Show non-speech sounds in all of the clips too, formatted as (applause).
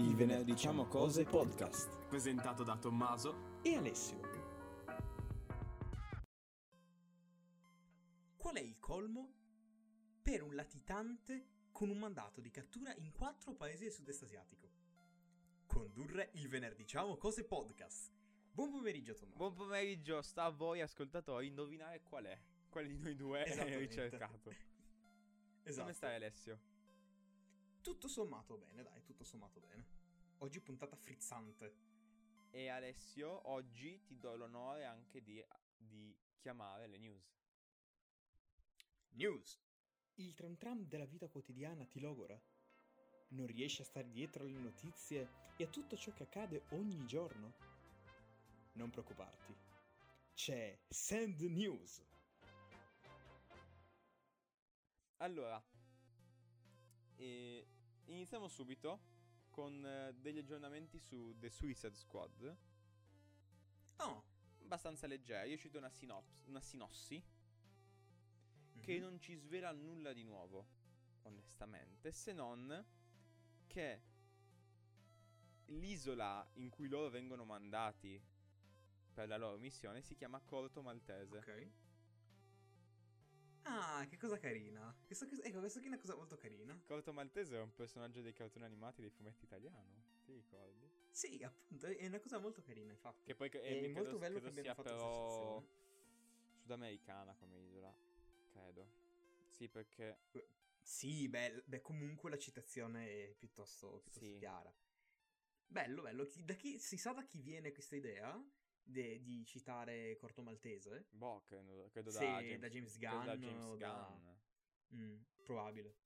Il venerdì diciamo cose podcast. presentato da Tommaso. E Alessio. Qual è il colmo per un latitante con un mandato di cattura in quattro paesi del sud-est asiatico? Condurre il venerdì diciamo cose podcast. Buon pomeriggio Tommaso. Buon pomeriggio, sta a voi ascoltatori indovinare qual è. Quale di noi due è (laughs) ricercato. Esatto. Come stai Alessio? Tutto sommato bene, dai, tutto sommato bene. Oggi puntata frizzante. E Alessio, oggi ti do l'onore anche di, di chiamare le news. News. Il tram tram della vita quotidiana ti logora? Non riesci a stare dietro alle notizie e a tutto ciò che accade ogni giorno? Non preoccuparti. C'è Sand News. Allora, eh, iniziamo subito con eh, degli aggiornamenti su The Suicide Squad. Oh. Abbastanza leggeri. È uscita una, sinops- una sinossi che Mhm. non ci svela nulla di nuovo, onestamente, se non che l'isola in cui loro vengono mandati per la loro missione si chiama Corto Maltese. Ok. Ah, che cosa carina. Questa, cosa- ecco, questa qui è una cosa molto carina. Corto Maltese è un personaggio dei cartoni animati dei fumetti italiano, ti ricordi? Sì, appunto, è una cosa molto carina, infatti. Che poi che- È eh, molto credo, bello credo che sia fatto però sudamericana come isola, credo. Sì, perché Sì, beh, beh, comunque la citazione è piuttosto, piuttosto Sì. chiara. Bello, bello. Chi- da chi, si sa da chi viene questa idea de- di citare Corto Maltese? boh, credo, credo da James, da James credo da Gunn James da- Gunn. Mm, probabile.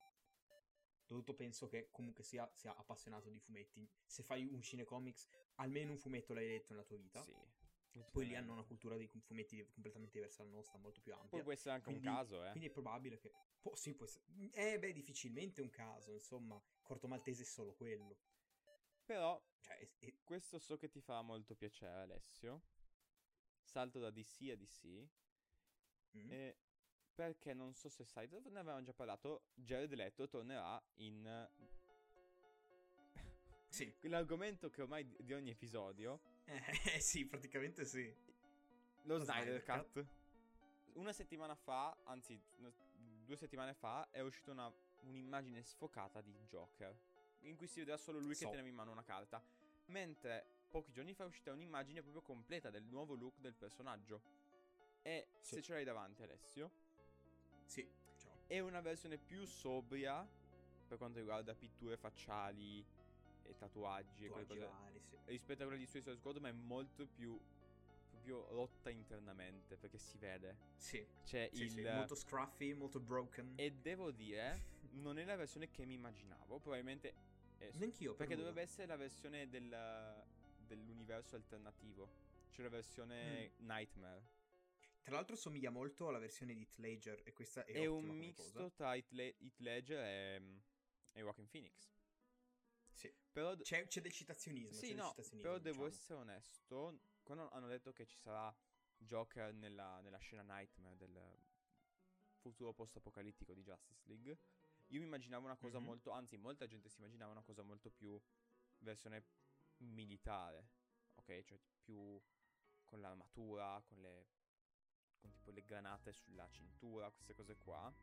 Dovuto penso che comunque sia, sia appassionato di fumetti. Se fai un cinecomics, almeno un fumetto l'hai letto nella tua vita. Sì. Poi lì hanno una cultura di fumetti completamente diversa dalla nostra, molto più ampia. Poi può essere anche Quindi- un caso, eh. Quindi è probabile che. può- sì, può essere. Eh, beh, difficilmente un caso. Insomma, Corto Maltese è solo quello. Però Cioè, è- questo so che ti fa molto piacere, Alessio. Salto da DC a DC. mm. E perché non so se sai, ne avevamo già parlato. Jared Leto tornerà in. Sì. (laughs) L'argomento che ormai di- ogni episodio. Eh, sì, praticamente sì. Lo Lo Snyder Snyder Cut. Una settimana fa, anzi, due settimane fa, è uscita una- un'immagine sfocata di Joker. In cui si vedeva solo lui So. che teneva in mano una carta. Mentre pochi giorni fa è uscita un'immagine proprio completa del nuovo look del personaggio. E Sì. se ce l'hai davanti, Alessio, Sì. Ciao. è una versione più sobria per quanto riguarda pitture facciali e tatuaggi e Tatuaggi cose vari, sì. rispetto a quella di Suicide Squad, ma è molto più proprio rotta internamente perché si vede. Sì. C'è Sì, il sì, molto scruffy, molto broken. e devo dire, (laughs) non è la versione che mi immaginavo, probabilmente Neanch'io, per perché nulla. dovrebbe essere la versione del- dell'universo alternativo. C'è la versione Mm. Nightmare. Tra l'altro somiglia molto alla versione di Heath Ledger e questa è, È, un misto cosa. tra Heath, Le- Heath Ledger e, e Joaquin Phoenix. Sì. Però d- C'è, c'è del citazionismo. Sì, no, citazionismo, però devo diciamo. essere onesto, quando hanno detto che ci sarà Joker nella, nella scena Nightmare del futuro post-apocalittico di Justice League, io mi immaginavo una cosa Mhm. molto, anzi molta gente si immaginava una cosa molto più versione militare, ok? Cioè più con l'armatura, con le con tipo le granate sulla cintura, queste cose qua.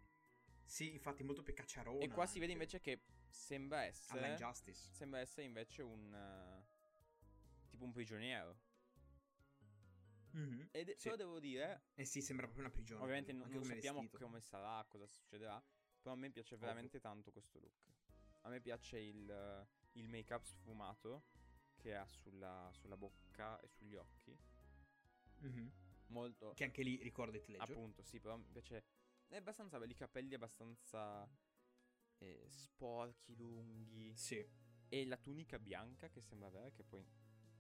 Sì, infatti molto più cacciarona. e qua si vede invece che sembra essere Alla Injustice. Sembra essere invece un. eh, tipo un prigioniero. Mhm. Ed Sì. però devo dire. Eh sì, sembra proprio una prigione. Ovviamente non, non sappiamo vestito. come sarà, cosa succederà. Però a me piace veramente tanto questo look. A me piace il, eh, il make-up sfumato che ha sulla, sulla bocca e sugli occhi. Mhm. Molto. Che anche lì ricorda Heath Ledger. Appunto, sì, però mi piace. È abbastanza belli, i capelli abbastanza. eh, sporchi, lunghi. Sì. E la tunica bianca che sembra vera, che poi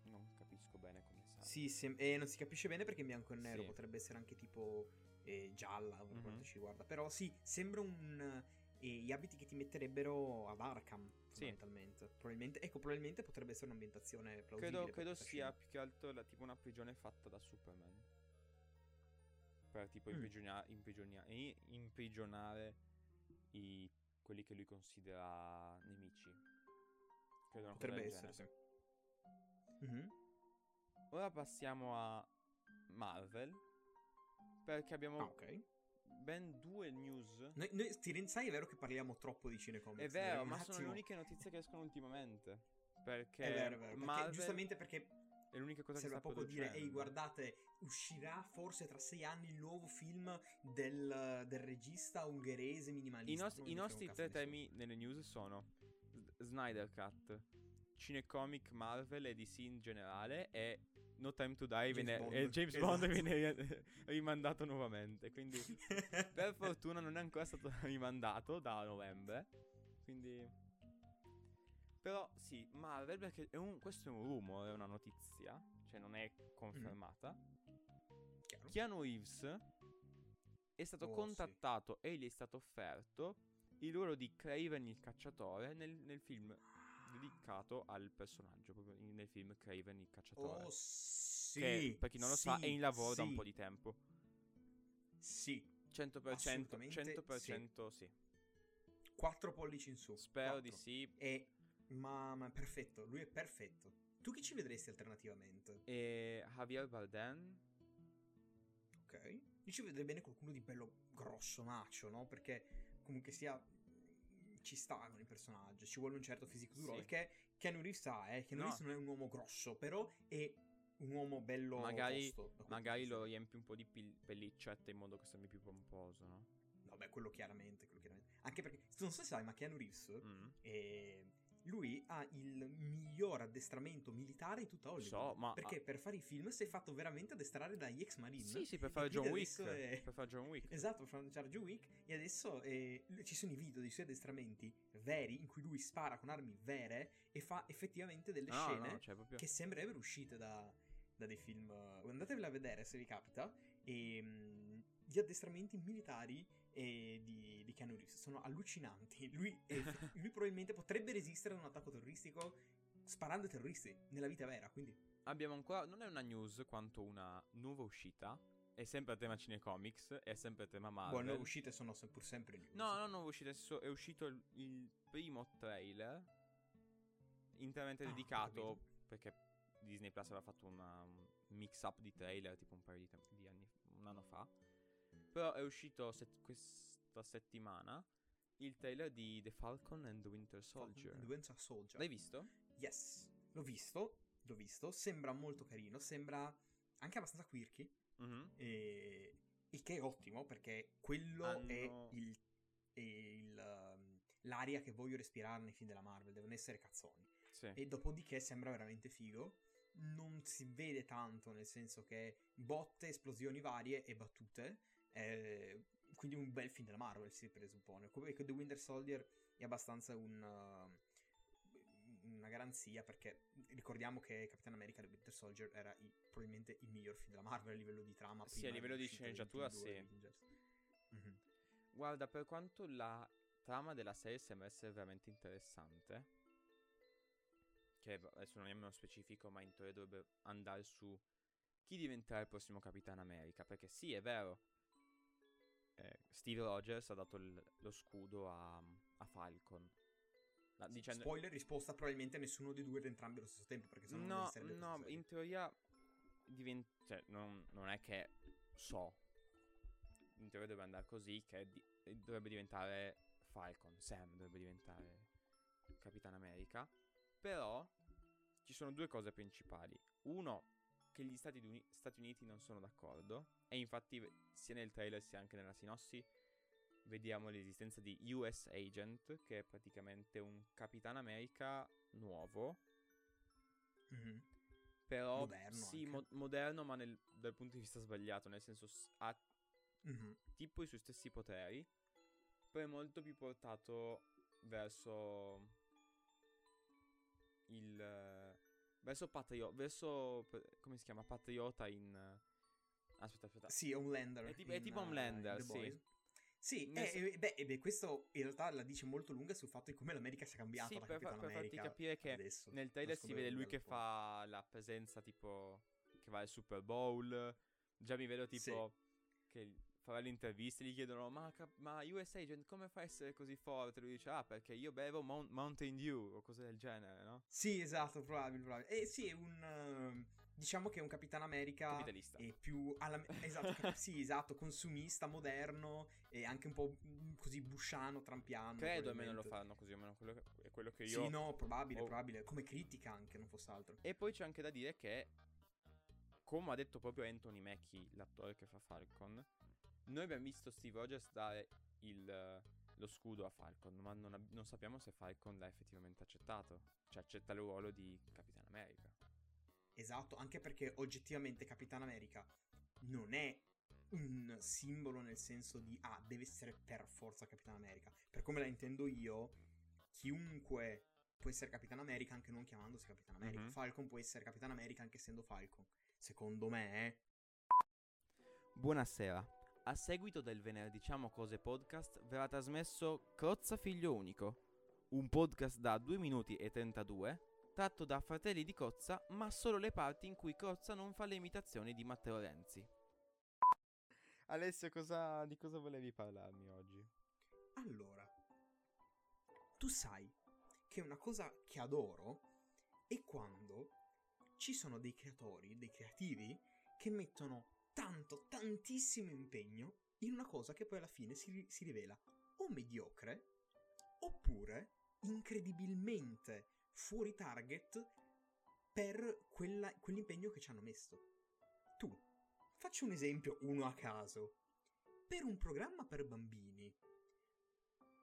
non capisco bene come sarà. Sì, sem- e non si capisce bene perché è bianco e nero. Sì. Potrebbe essere anche tipo eh, gialla per Mhm. quanto ci riguarda. Però sì, sembra un. Eh, gli abiti che ti metterebbero ad Arkham, fondamentalmente. Probabilmente, ecco, probabilmente potrebbe essere un'ambientazione plausibile. Credo, credo sia più che altro la- tipo una prigione fatta da Superman. Per tipo Mm. imprigionia- imprigionia- imprigionare i- quelli che lui considera nemici. Credo Potrebbe essere, genere. sì. Mhm. Ora passiamo a Marvel. Perché abbiamo Ah, ok. Ben due news. Noi, noi, ti sai, è vero che parliamo troppo di cinecomics. È vero, ma sono le uniche notizie che escono ultimamente. Perché È vero, è vero. Perché, Marvel giustamente perché è l'unica cosa serve che sta poco dire, ehi guardate, uscirà forse tra sei anni il nuovo film del, del regista ungherese minimalista. I, nos- Non i nostri tre a nessuno. temi nelle news sono Snyder Cut, Cinecomic Marvel e DC in generale e No Time to Die James viene, Bond, e James Bond esatto. viene ri- (laughs) rimandato nuovamente. Quindi (laughs) per fortuna non è ancora stato (laughs) rimandato da novembre. Quindi... Però sì, Marvel perché è un- questo è un rumore, è una notizia, cioè non è confermata. Chiaro. Keanu Reeves è stato Oh, sì. contattato e gli è stato offerto il ruolo di Craven il cacciatore nel, nel film dedicato al personaggio, proprio in- nel film Craven il cacciatore. Oh sì. che per chi non lo sa è sì, in lavoro da un sì, po' di tempo. Sì. 100%, Assolutamente 100% sì. Quattro pollici in su. Spero di quattro. sì. E ma, ma perfetto, lui è perfetto. Tu chi ci vedresti alternativamente? E Javier Bardem Ok. Io ci vedrei bene qualcuno di bello grosso, macio, no? Perché comunque sia ci sta con il personaggio, ci vuole un certo fisico duro, Sì. perché Keanu Reeves sa, eh, Keanu No. Reeves non è un uomo grosso, però è un uomo bello magari, quel magari lo riempi un po' di pil- pellicette in modo che sembri più pomposo, no? Vabbè, quello chiaramente, quello chiaramente. Anche perché, non so se sai, ma Keanu Reeves, Mm. eh, lui ha il miglior addestramento militare di tutta Hollywood. So, ma Perché per fare i film si è fatto veramente addestrare dagli ex marine. Sì, sì, per fare John Wick. è- Per fare John Wick. Esatto, per fare Jar Wick e adesso eh, lui- ci sono i video dei suoi addestramenti veri in cui lui spara con armi vere e fa effettivamente delle No, scene no, cioè proprio... che sembrerebbero uscite da, da dei film. eh, Andatevela a vedere se vi capita. E, mh, gli addestramenti militari eh, di, di Keanu Reeves sono allucinanti. (laughs) Lui, è- lui probabilmente potrebbe resistere ad un attacco terroristico sparando ai terroristi nella vita vera. Quindi, Abbiamo ancora, non è una news quanto una nuova uscita. È sempre a tema cinecomics, è sempre a tema Marvel. buone uscite sono se- pur sempre news. No, no, nel senso, è uscito il, il primo trailer interamente Ah, dedicato perché Disney Plus aveva fatto una, un mix up di trailer tipo un paio di, di anni, un anno fa. Però è uscito set- questa settimana il trailer di The Falcon and the Winter Soldier. The Winter Soldier. L'hai visto? Yes, l'ho visto, l'ho visto, sembra molto carino, sembra anche abbastanza quirky, Mhm. e... il che è ottimo perché quello è Hanno- il, è il, um, l'aria che voglio respirare nei film della Marvel, devono essere cazzoni. Sì. E dopodiché sembra veramente figo, non si vede tanto nel senso che botte, esplosioni varie e battute, eh, quindi un bel film della Marvel si presuppone. Come che The Winter Soldier è abbastanza un... uh, una garanzia perché ricordiamo che Capitan America The Winter Soldier era i- probabilmente il miglior film della Marvel a livello di trama Sì, a livello di sceneggiatura, sì. Mhm. Guarda, per quanto la trama della serie sembra essere veramente interessante, che adesso non è nello specifico, ma in teoria dovrebbe andare su chi diventerà il prossimo Capitano America, perché sì, è vero, eh, Steve Rogers ha dato il- lo scudo a, a Falcon. La- dicendo- Spoiler risposta probabilmente nessuno dei due ed entrambi allo stesso tempo perché sennò non No, esisterebbe no, serie. in teoria diven- cioè, non, non è che so. In teoria dovrebbe andare così che di- dovrebbe diventare Falcon, Sam dovrebbe diventare Capitan America. Però ci sono due cose principali. Uno, che gli Stati, Uni- Stati Uniti non sono d'accordo. E infatti sia nel trailer sia anche nella sinossi vediamo l'esistenza di US Agent, che è praticamente un Capitan America nuovo. Mhm. Però Moderno sì, mo- moderno, ma nel- dal punto di vista sbagliato. Nel senso, ha Mhm. tipo i suoi stessi poteri, però è molto più portato verso il verso patriota, verso come si chiama? Patriota in eh, Aspetta, aspetta. Sì, Homelander. È tipo- è in, tipo uh, Homelander, in The sì. Sì, eh, eh, beh, eh, beh, questo in realtà la dice molto lunga sul fatto di come l'America sia cambiata Sì, da per, Capitan per farti capire che adesso. nel trailer si vede lui che fa la presenza tipo che va al Super Bowl. Già mi vedo tipo che farà le interviste, gli chiedono ma, ma US Agent come fa a essere così forte? Lui dice ah perché io bevo Mount- Mountain Dew o cose del genere, no? Sì, esatto, probabile, probabile. E sì, è un... eh, diciamo che è un Capitano America... Capitalista. E più alla... esatto, cap- sì, esatto, consumista, moderno e anche un po' mm, così busciano, trampiano. Credo almeno lo faranno così, almeno quello che, è quello che io... Sì, no, probabile, ho- probabile. Come critica anche, non fosse altro. E poi c'è anche da dire che, come ha detto proprio Anthony Mackie, l'attore che fa Falcon, noi abbiamo visto Steve Rogers dare il, lo scudo a Falcon, ma non, ab- non sappiamo se Falcon l'ha effettivamente accettato. Cioè accetta il ruolo di Capitano America. Esatto, anche perché oggettivamente Capitan America non è un simbolo nel senso di ah, deve essere per forza Capitan America. Per come la intendo io, chiunque può essere Capitan America anche non chiamandosi Capitan America. Mhm. Falcon può essere Capitan America anche essendo Falcon. Secondo me, eh. Buonasera. A seguito del Venerdì Diciamo Cose podcast verrà trasmesso Crozza Figlio Unico, un podcast da 2 minuti e 32 tratto da Fratelli di Crozza, ma solo le parti in cui Crozza non fa le imitazioni di Matteo Renzi. Alessio, cosa, di cosa volevi parlarmi oggi? Allora, tu sai che una cosa che adoro è quando ci sono dei creatori, dei creativi, che mettono tanto, tantissimo impegno in una cosa che poi alla fine si, si rivela o mediocre oppure incredibilmente fuori target per quella- quell'impegno che ci hanno messo. Tu, faccio un esempio, uno a caso. Per un programma per bambini,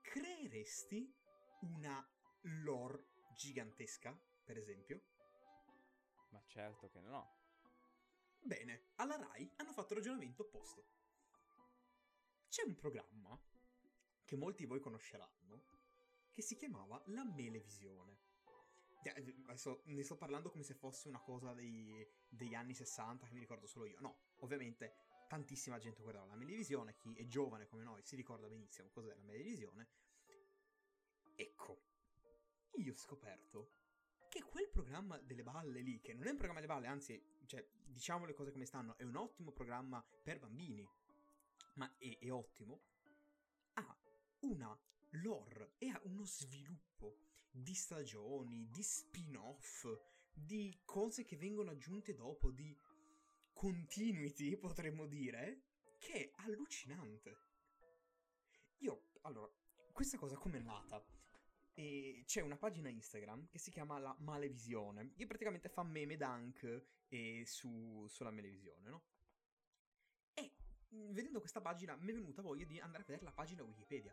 creeresti una lore gigantesca, per esempio? Ma certo che no. Bene, alla RAI hanno fatto il ragionamento opposto. C'è un programma che molti di voi conosceranno che si chiamava La Melevisione. Adesso ne sto parlando come se fosse una cosa dei- degli anni 60 che mi ricordo solo io. No, ovviamente tantissima gente guardava la Melevisione, chi è giovane come noi si ricorda benissimo cos'è la Melevisione. Ecco, io ho scoperto che quel programma delle balle lì, che non è un programma delle balle, anzi, cioè, diciamo le cose come stanno, è un ottimo programma per bambini, ma è, è ottimo, ha una lore e ha uno sviluppo di stagioni, di spin-off, di cose che vengono aggiunte dopo, di continuity, (laughs) potremmo dire, che è allucinante. Io, allora, questa cosa com'è nata? E c'è una pagina Instagram che si chiama La Malevisione, che praticamente fa meme dunk e su, sulla Malevisione, no? E mh, vedendo questa pagina mi è venuta voglia di andare a vedere la pagina Wikipedia.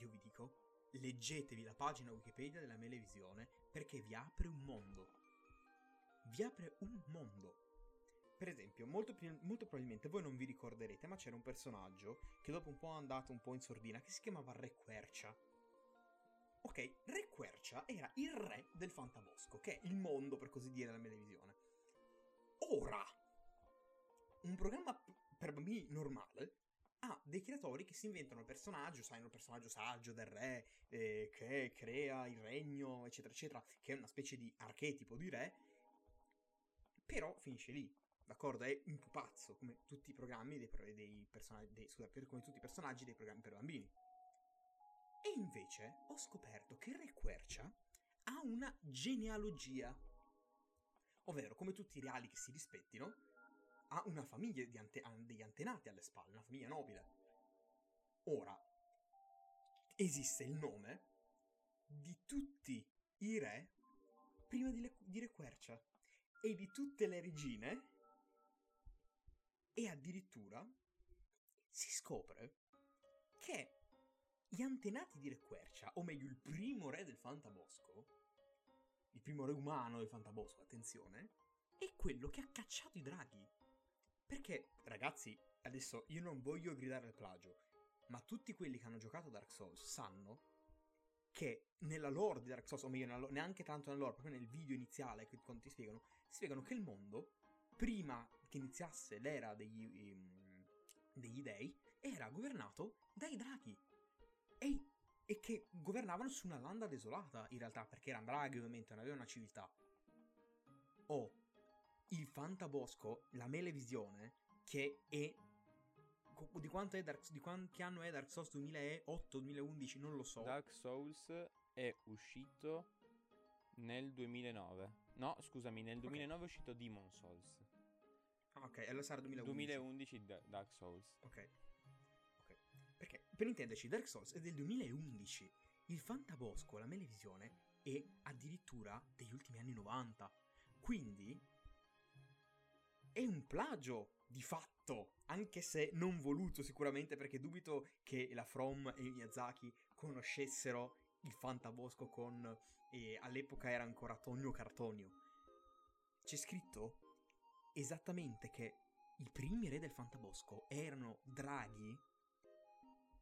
Io vi dico, leggetevi la pagina Wikipedia della Melevisione perché vi apre un mondo. Vi apre un mondo. Per esempio, molto, molto probabilmente voi non vi ricorderete, ma c'era un personaggio che dopo un po' è andato un po' in sordina che si chiamava Re Quercia. Ok, Re Quercia era il re del Fantabosco, che è il mondo, per così dire, della Melevisione. Ora, un programma per bambini normale ha dei creatori che si inventano il personaggio, sai, un personaggio saggio del re, eh, che crea il regno, eccetera, eccetera, che è una specie di archetipo di re, però finisce lì. D'accordo? È un pupazzo, come tutti i programmi dei, dei personaggi, dei, scusate, come tutti i personaggi dei programmi per bambini. E invece ho scoperto che Re Quercia ha una genealogia. Ovvero, come tutti i reali che si rispettino, ha una famiglia ante- degli antenati alle spalle, una famiglia nobile. Ora, esiste il nome di tutti i re prima di, le- di Re Quercia e di tutte le regine e addirittura si scopre che gli antenati di Re Quercia, o meglio il primo re del Fantabosco, il primo re umano del Fantabosco, attenzione, è quello che ha cacciato i draghi. Perché, ragazzi, adesso io non voglio gridare al plagio, ma tutti quelli che hanno giocato Dark Souls sanno che nella lore di Dark Souls, o meglio, lore- neanche tanto nella lore, proprio nel video iniziale che ti spiegano, spiegano che il mondo, prima che iniziasse l'era degli, ehm, degli dei, era governato dai draghi. E, e che governavano su una landa desolata, in realtà, perché erano draghi ovviamente, non avevano una civiltà. Oh, il fantabosco, la melevisione, che è di, quanto è Dark, di quanti anno è Dark Souls 2008-2011? Non lo so. Dark Souls è uscito nel 2009. No, scusami, nel 2009 è uscito Demon Souls. Ah, ok, allora sarà 2011. 2011 Da- Dark Souls. Ok. Per intenderci, Dark Souls è del 2011. Il Fantabosco, la Melevisione, è addirittura degli ultimi anni 90. Quindi è un plagio di fatto, anche se non voluto sicuramente perché dubito che la From e Miyazaki conoscessero il Fantabosco con eh, all'epoca era ancora Tonio Cartonio. C'è scritto esattamente che i primi re del Fantabosco erano draghi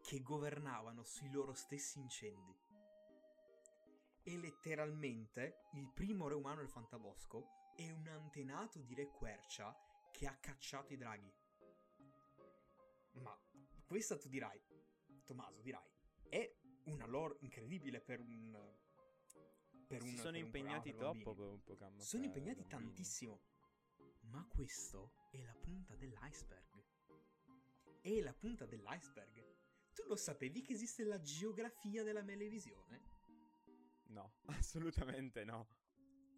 che governavano sui loro stessi incendi. E letteralmente il primo re umano del Fantabosco è un antenato di Re Quercia che ha cacciato i draghi. Ma questa tu dirai, Tommaso, dirai, è una lore incredibile per un... Per un si per sono un impegnati programma per troppo per un programma. Sono per impegnati bambini. tantissimo. Ma questo è la punta dell'iceberg. È la punta dell'iceberg. Tu lo sapevi che esiste la geografia della melevisione? No, (laughs) assolutamente no.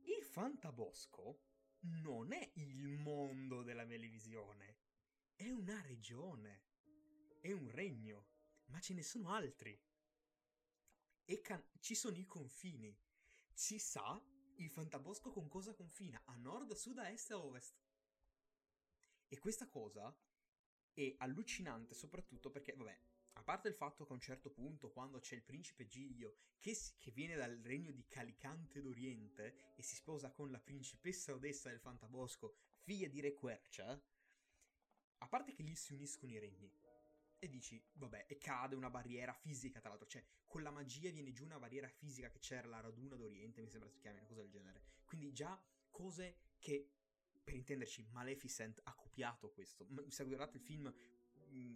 Il Fantabosco non è il mondo della melevisione. È una regione. È un regno. Ma ce ne sono altri. E can- ci sono i confini. Si sa il Fantabosco con cosa confina? A nord, sud, a est e a ovest. E questa cosa è allucinante soprattutto perché, vabbè, a parte il fatto che a un certo punto, quando c'è il principe Giglio, che, si- che viene dal regno di Calicante d'Oriente e si sposa con la principessa Odessa del Fantabosco, figlia di Re Quercia, a parte che lì si uniscono i regni. E dici, vabbè, e cade una barriera fisica, tra l'altro, cioè con la magia viene giù una barriera fisica che c'era la raduna d'Oriente, mi sembra si chiami, una cosa del genere. Quindi già cose che, per intenderci, Maleficent ha copiato questo. Se guardate il film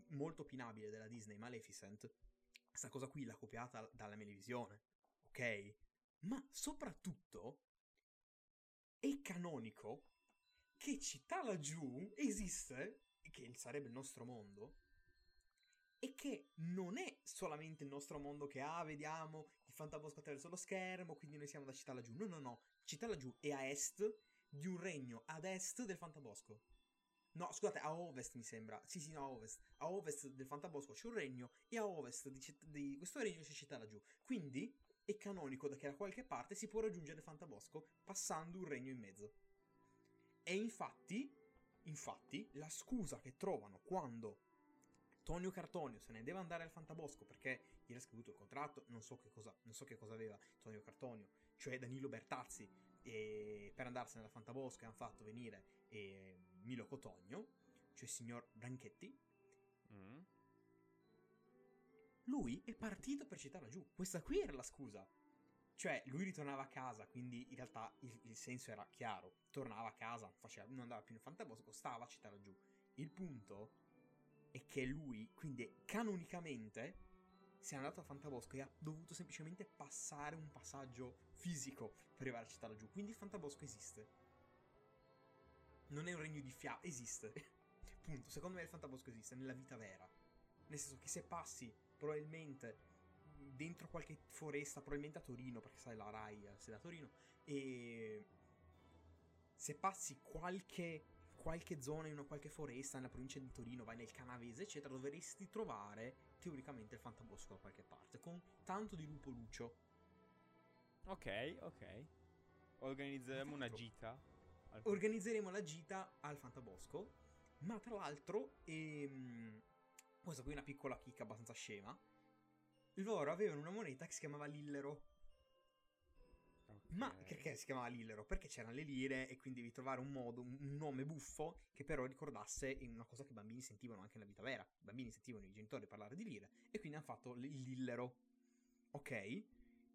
molto opinabile della Disney, Maleficent, questa cosa qui l'ha copiata dalla Melevisione, ok? Ma soprattutto è canonico che città laggiù esiste, che sarebbe il nostro mondo, e che non è solamente il nostro mondo che, ah, vediamo il fantabosco attraverso lo schermo, quindi noi siamo da città laggiù. No, no, no. Città laggiù è a est di un regno ad est del fantabosco. No, scusate, a ovest mi sembra. Sì, sì, no, a ovest. A ovest del fantabosco c'è un regno e a ovest di, citt- di questo regno c'è città laggiù. Quindi è canonico da che da qualche parte si può raggiungere il fantabosco passando un regno in mezzo. E infatti, infatti, la scusa che trovano quando Tonio Cartonio se ne deve andare al Fantabosco perché gli era scaduto il contratto, non so che cosa, so che cosa aveva Tonio Cartonio, cioè Danilo Bertazzi, e per andarsene al Fantabosco hanno fatto venire eh, Milo Cotogno, cioè il signor Branchetti, Mm. lui è partito per citarla giù. Questa qui era la scusa. Cioè, lui ritornava a casa, quindi in realtà il, il senso era chiaro. Tornava a casa, faceva- non andava più nel Fantabosco, stava a citarla giù. Il punto è che lui, quindi canonicamente, si è andato a Fantabosco e ha dovuto semplicemente passare un passaggio fisico per arrivare a citarla giù. Quindi Fantabosco esiste. Non è un regno di fiabe, esiste. (laughs) Punto. Secondo me il Fantabosco esiste nella vita vera. Nel senso che se passi probabilmente dentro qualche foresta, probabilmente a Torino, perché sai la Rai ha sede a Torino, e se passi qualche, qualche zona in una qualche foresta nella provincia di Torino, vai nel Canavese, eccetera, dovresti trovare teoricamente il Fantabosco da qualche parte, con tanto di lupo lucio. Ok, ok. Organizzeremo una gita. Al- Organizzeremo la gita al Fantabosco, ma tra l'altro, ehm, questa qui è una piccola chicca abbastanza scema, loro avevano una moneta che si chiamava Lillero. Ma Ok. perché si chiamava Lillero? Perché c'erano le lire e quindi devi trovare un modo, un nome buffo che però ricordasse una cosa che i bambini sentivano anche nella vita vera. I bambini sentivano i genitori parlare di lire e quindi hanno fatto il Lillero. Ok?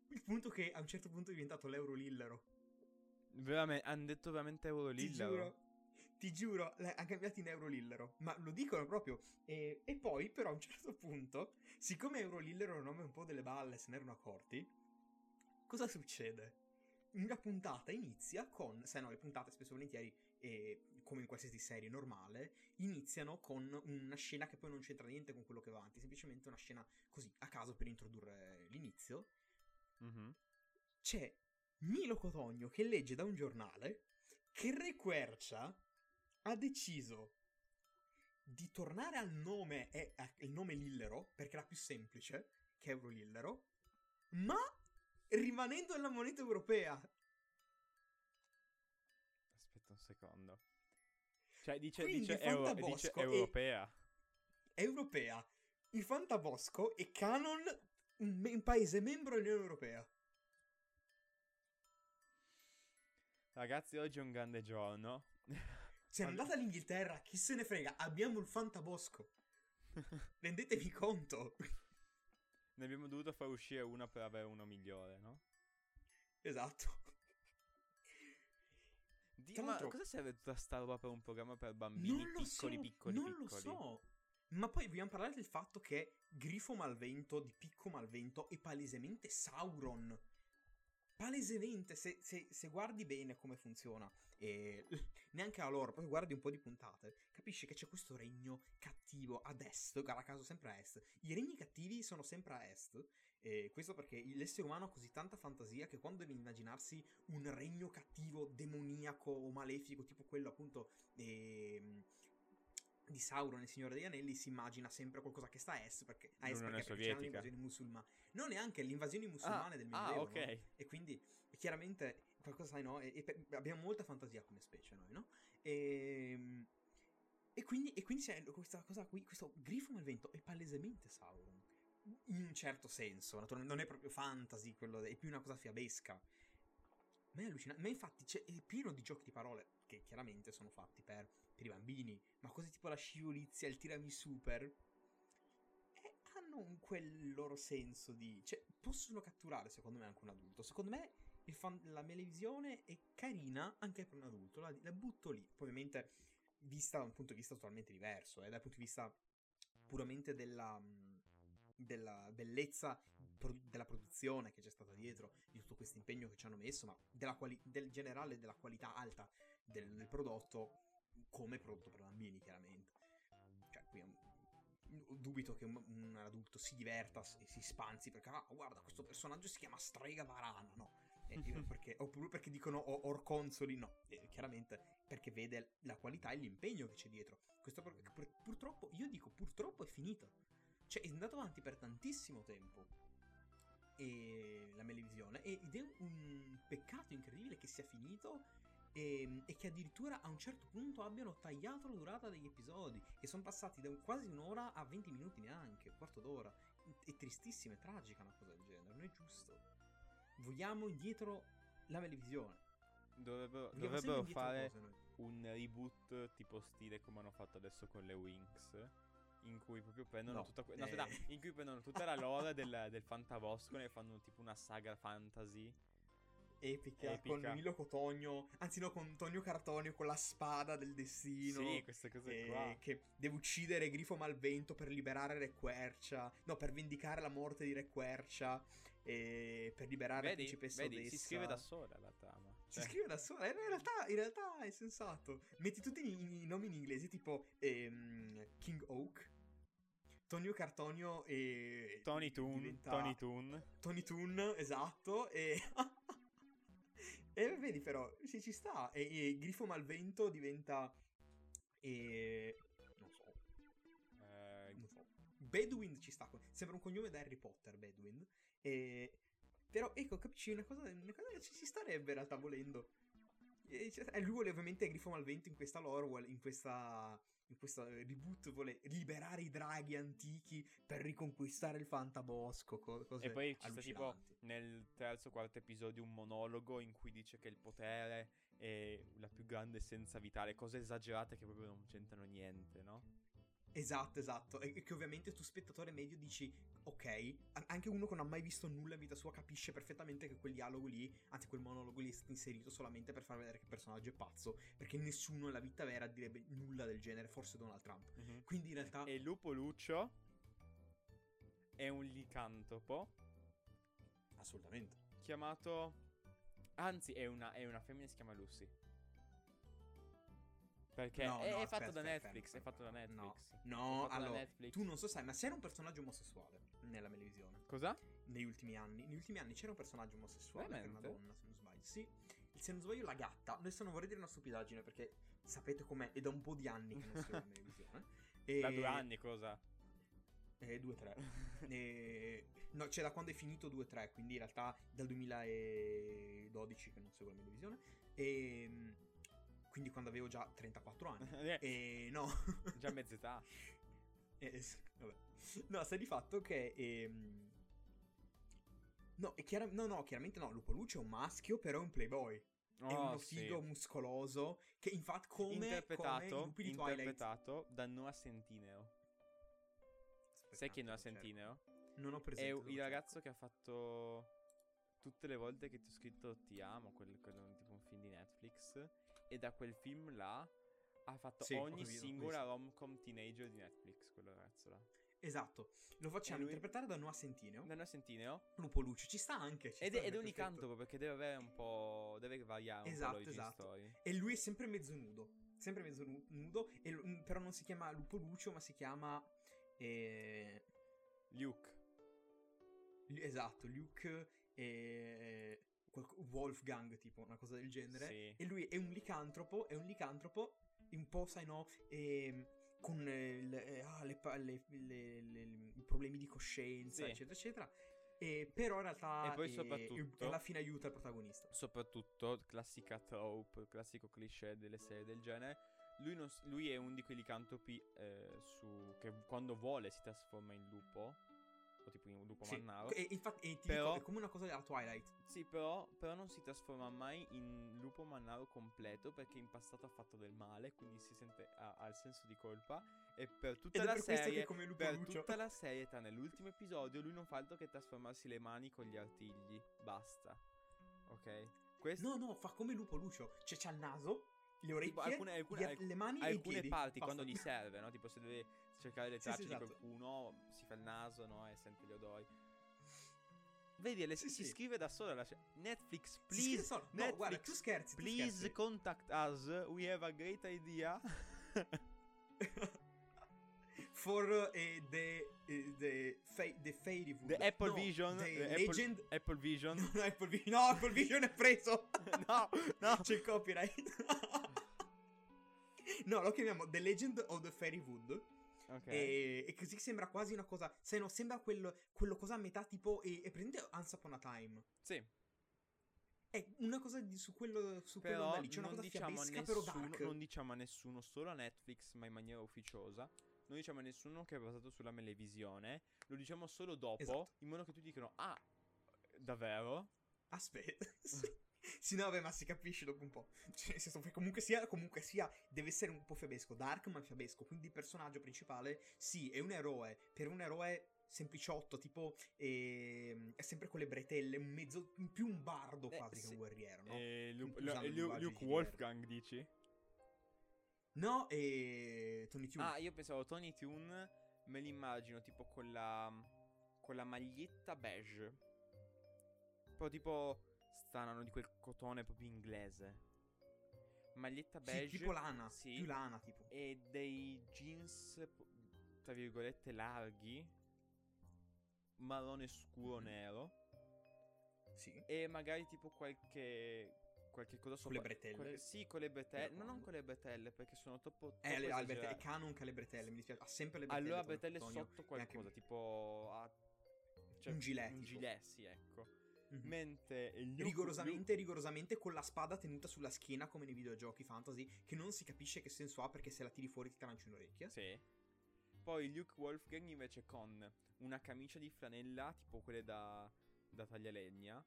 Il punto che a un certo punto è diventato l'euro Lillero. Veramente, hanno detto veramente Euro Ti giuro, ti giuro, hanno cambiato in euro lillero. Ma lo dicono proprio. E, e poi, però, a un certo punto, siccome euro lillero è un nome un po' delle balle, se ne erano accorti, cosa succede? Una puntata inizia con, sai no, le puntate spesso e volentieri e come in qualsiasi serie normale, iniziano con una scena che poi non c'entra niente con quello che va avanti, semplicemente una scena così a caso per introdurre l'inizio. Mhm. C'è Milo Cotogno che legge da un giornale che Re Quercia ha deciso di tornare al nome, e al nome Lillero, perché era più semplice che Euro Lillero, ma rimanendo nella moneta europea. Aspetta un secondo. Cioè, dice, Quindi dice, euro- dice europea. Europea. Il Fantabosco è canon un, un paese membro dell'Unione Europea. Ragazzi, oggi è un grande giorno. Se Allora- andate all'Inghilterra, chi se ne frega, abbiamo il Fantabosco. (laughs) Rendetevi conto. ne abbiamo dovuto far uscire una per avere uno migliore, no? esatto. Tra ma cosa serve tutta sta roba per un programma per bambini Non piccoli, so, piccoli, non piccoli? lo so. Ma poi vogliamo parlare del fatto che Grifo Malvento di Picco Malvento è palesemente Sauron. Palesemente, se, se- se guardi bene come funziona, e (laughs) neanche a loro, poi guardi un po' di puntate, capisci che c'è questo regno cattivo ad est, guarda caso sempre a est. I regni cattivi sono sempre a est, e questo perché l'essere umano ha così tanta fantasia che quando deve immaginarsi un regno cattivo, demoniaco o malefico, tipo quello appunto ehm, di Sauron, il Signore degli Anelli, si immagina sempre qualcosa che sta a est, perché a est L'Unione perché, perché c'erano le invasioni musulmane. Non neanche le invasioni musulmane del ah, Medioevo. ok. no? E quindi chiaramente qualcosa, sai, no? E, e per- abbiamo molta fantasia come specie noi, no? E, e quindi, e quindi c'è questa cosa qui, questo grifo malvento è palesemente Sauron. In un certo senso, naturalmente non è proprio fantasy, quello, è più una cosa fiabesca. Ma è allucinante. Ma infatti è pieno di giochi di parole che chiaramente sono fatti per, per i bambini. Ma cose tipo la scivolizia, il tirami super. eh, hanno un quel loro senso di. Cioè, possono catturare, secondo me, anche un adulto. Secondo me, fan- la televisione è carina anche per un adulto. La, la butto lì. Ovviamente, vista da un punto di vista totalmente diverso, eh, dal punto di vista puramente della. della bellezza pro- della produzione che c'è stata dietro, di tutto questo impegno che ci hanno messo, ma della quali- del generale della qualità alta del, del prodotto come prodotto per bambini, chiaramente. Cioè, qui è un- dubito che un, un adulto si diverta e si spanzi perché, ah, guarda, questo personaggio si chiama Strega Varana, no? E io (laughs) perché, oppure perché dicono o- Orconzoli, no? E chiaramente perché vede la qualità e l'impegno che c'è dietro. Questo pur- purtroppo, io dico purtroppo è finito. Cioè, è andato avanti per tantissimo tempo. E la televisione. Ed è un peccato incredibile che sia finito. E, e che addirittura a un certo punto abbiano tagliato la durata degli episodi. Che sono passati da quasi un'ora a 20 minuti neanche, un quarto d'ora. È tristissima, è tragica una cosa del genere, non è giusto. Vogliamo indietro la televisione. Dovrebbero, dovrebbero fare cose un reboot tipo stile come hanno fatto adesso con le Winx. In cui proprio prendono No, tutta que- no, eh. aspetta, in cui prendono tutta la lore del, del Fantabosco e fanno tipo una saga fantasy. Epica, Epica. con Milo Cotogno, anzi no, con Tonio Cartonio con la spada del destino. Sì, queste cose eh, qua. che deve uccidere Grifo Malvento per liberare Re Quercia. No, per vendicare la morte di Re Quercia. E per liberare la Vedi, principessa vedi Odessa. si scrive da sola la trama. Si Cioè, scrive da sola. eh, In realtà, in realtà è sensato. Metti tutti i, i nomi in inglese, tipo ehm, King Oak, Tonio Cartonio e. Tony Toon, diventa- Tony Toon. Tony Toon, esatto. E. (laughs) e vedi, però, sì, ci sta. E, e Grifo Malvento diventa. E. Non so, Eh, non so. Bedouin ci sta. Sembra un cognome da Harry Potter, Bedouin. E. Però, ecco, capisci, una cosa, una cosa che ci, ci starebbe in realtà volendo. E, cioè, e lui vuole ovviamente Grifo Malvento in questa lore, vuole- in questa. In questo reboot vuole liberare i draghi antichi per riconquistare il fantabosco. co- E poi ci sta tipo nel terzo o quarto episodio un monologo in cui dice che il potere è la più grande essenza vitale, cose esagerate che proprio non c'entrano niente, no? Esatto, esatto. E che ovviamente tu spettatore medio dici, ok, anche uno che non ha mai visto nulla in vita sua capisce perfettamente che quel dialogo lì, anzi quel monologo lì è stato inserito solamente per far vedere che il personaggio è pazzo, perché nessuno nella vita vera direbbe nulla del genere, forse Donald Trump. Quindi in realtà... E Lupo Lucio è un licantropo Assolutamente. chiamato... Anzi, è una, è una femmina si chiama Lucy. Perché No, è, no, è aspetta, fatto da aspetta, Netflix, fermo, è fatto da. Netflix. No, no, fatto da allora, Netflix. tu non so sai, ma sei un personaggio omosessuale nella televisione. Cosa? Negli ultimi anni. Negli ultimi anni c'era un personaggio omosessuale, che era una Veramente? donna, se non sbaglio. Sì. Se non sbaglio la gatta. Adesso non vorrei dire una stupidaggine perché sapete com'è, è da un po' di anni che non vede in televisione. E... (laughs) Da due anni, cosa? Eh, 2-3. E... No, cioè da quando è finito 2-3, quindi in realtà dal 2012 che non seguo la mia televisione. E... Quindi quando avevo già 34 anni. (laughs) Eh, E no. (laughs) Già mezz'età. Eh, s- vabbè. No, sta di fatto che. ehm, No, è chiara- no, no, chiaramente no. Lupo Luce è un maschio, però è un playboy. è Oh, uno sì. figo muscoloso. Che infatti, come. come interpretato, di Twilight. interpretato da Noah Centineo. Aspetta Sai chi è Noah cerco. Centineo? Non ho presente. È il cercare. ragazzo che ha fatto tutte le volte che ti ho scritto ti amo, quel, quello è tipo un film di Netflix. E da quel film là ha fatto Sì, ogni capito, singola rom-com teenager di Netflix, quel ragazzo là. Esatto. Lo facciamo lui- interpretare da Noah Centineo. Da Noah Centineo? Lupo Luce. Ci sta anche. ci Ed sta, è, ed è perfetto. unicantopo perché deve avere un po'. deve variare un Esatto, po' l'origin esatto. story. E lui è sempre mezzo nudo. Sempre mezzo nu- nudo. E lo- mm, però non si chiama Lupo Lucio, ma si chiama. eh, Luke. Lu- Esatto, Luke e Wolfgang, tipo una cosa del genere. Sì. E lui è un licantropo, è un licantropo un po', sai no, ehm, con eh, eh, ah, le, pa- le- le- i problemi di coscienza, Sì. eccetera, eccetera. E però in realtà E poi eh, soprattutto- alla fine aiuta il protagonista. Soprattutto, classica trope, classico cliché delle serie del genere. Lui, non lui è uno di quei licantropi eh, su, che quando vuole si trasforma in lupo. O tipo un lupo Sì. mannaro. E infatti e ti Però- dico, è come una cosa della Twilight. Sì, però, però non si trasforma mai in lupo mannaro completo perché in passato ha fatto del male, quindi si sente, ha, ha il senso di colpa. E per tutta Ed la serie, per Lucio. tutta la serie, tranne l'ultimo episodio, lui non fa altro che trasformarsi le mani con gli artigli. Basta. Ok? Questo, No, no, fa come Lupo Lucio. Cioè c'ha il naso, le orecchie, Tipo, alcune- alcune- gli ar- alc- le mani e i alcune piedi. parti Basta. quando gli serve, no? Tipo se deve cercare le Sì, tracce sì, di esatto. qualcuno, si fa il naso, no? E sente gli odori. Vedi, le, Sì, si sì. scrive da sola la Netflix, please. solo- No, Netflix, guarda, tu scherzi, tu Please scherzi. contact us. We have a great idea. (laughs) For uh, the, uh, the, fa- the Fairy Wood. The Apple No, Vision. The the Apple- Legend. Apple Vision. (laughs) No, Apple Vision. No, Apple Vision è preso. (laughs) no, no. C'è il copyright. no, lo chiamiamo The Legend of the Fairy Wood. Ok. E, e così sembra quasi una cosa. Se no, sembra quello, quello cosa a metà tipo. È, è presente Once Upon a Time. Sì, È una cosa di, su quello, su quello però là lì. C'è una non cosa diciamo, a fiabesca, però nessuno, dark. non diciamo a nessuno, solo a Netflix, ma in maniera ufficiosa. Non diciamo a nessuno che è basato sulla melevisione. Lo diciamo solo dopo, Esatto. in modo che tutti dicono, ah, davvero? Aspetta. (laughs) sì. Sì, no, vabbè, ma si capisce dopo un po'. Cioè, nel senso che comunque sia, comunque sia, deve essere un po' fiabesco. Dark, ma fiabesco. Quindi il personaggio principale, sì, è un eroe. Per un eroe sempliciotto, tipo, ehm, è sempre con le bretelle, un mezzo, più un bardo Eh, quasi che sì. un guerriero, no? E Lu- Usando Lu- il Lu- Luke di Wolfgang, dici? No, e Tony Tune. Ah, io pensavo Tony Toon, me l'immagino tipo con la, con la maglietta beige. Però tipo stanano di quel cotone proprio inglese. Maglietta Sì, beige. tipo lana, sì, più lana, tipo. E dei jeans, tra virgolette, larghi. Marrone scuro nero. Sì. E magari tipo qualche... Qualche cosa Con le sopra- bretelle? qualche- sì, con le bretelle. No, non con le bretelle, perché sono troppo... Eh, troppo le, ha le bretelle, è canon che ha le bretelle, mi dispiace. Ha sempre le bretelle. Allora bretelle sotto qualcosa, tipo a- cioè, Un gilet, Un tipo. gilet, sì, ecco. Mhm. Mentre il rigorosamente, rigorosamente con la spada tenuta sulla schiena come nei videogiochi fantasy, che non si capisce che senso ha perché se la tiri fuori ti tranci un'orecchia. Sì. Poi Luke Wolfgang invece con una camicia di flanella, tipo quelle da, da taglialegna.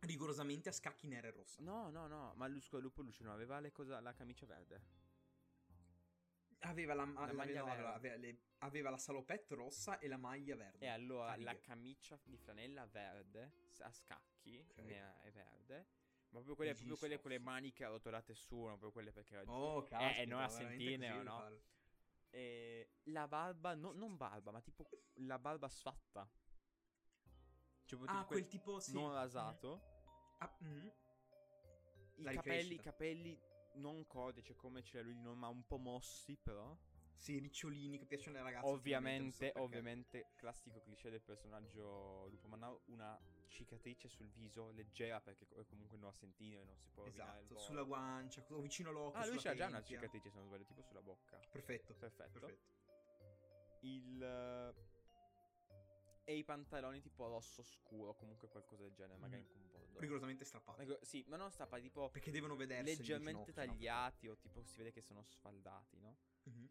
Rigorosamente a scacchi nera e rossa. No, no, no, ma Lusco Lupo Lucio non aveva le cosa, la camicia verde. Aveva la, La aveva- maglia no, aveva, aveva le- aveva la salopette rossa e la maglia verde. E allora a righe. la camicia di flanella verde, a scacchi, Ok. nera e verde. Ma proprio quelle, proprio quelle con le maniche arrotolate su, non proprio quelle perché... Oh, caspita, eh, no, a veramente sentine, così o devi no? farlo. E la barba, no- non barba, ma tipo la barba sfatta. Cioè, Ah, tipo quel tipo, sì. non rasato. Ah, mm. I capelli, i capelli non codice come ce l'ha lui, non, ma un po' mossi però. Sì, ricciolini che piacciono alle ragazze. Ovviamente, so ovviamente, classico cliché del personaggio Lupo Mannau, una cicatrice sul viso leggera perché co- comunque non ha sentino e non si può Esatto, sulla guancia, vicino all'occhio. Ah, lui c'ha già una cicatrice, se non sbaglio, tipo sulla bocca. Perfetto. Perfetto. Perfetto. Il... eh, E i pantaloni tipo rosso scuro, comunque qualcosa del genere, magari Mhm. con bordo. Rigorosamente strappato. Ecco, Sì, ma non strappa, tipo Perché devono vedersi. leggermente tagliati o tipo si vede che sono sfaldati, no? Mhm.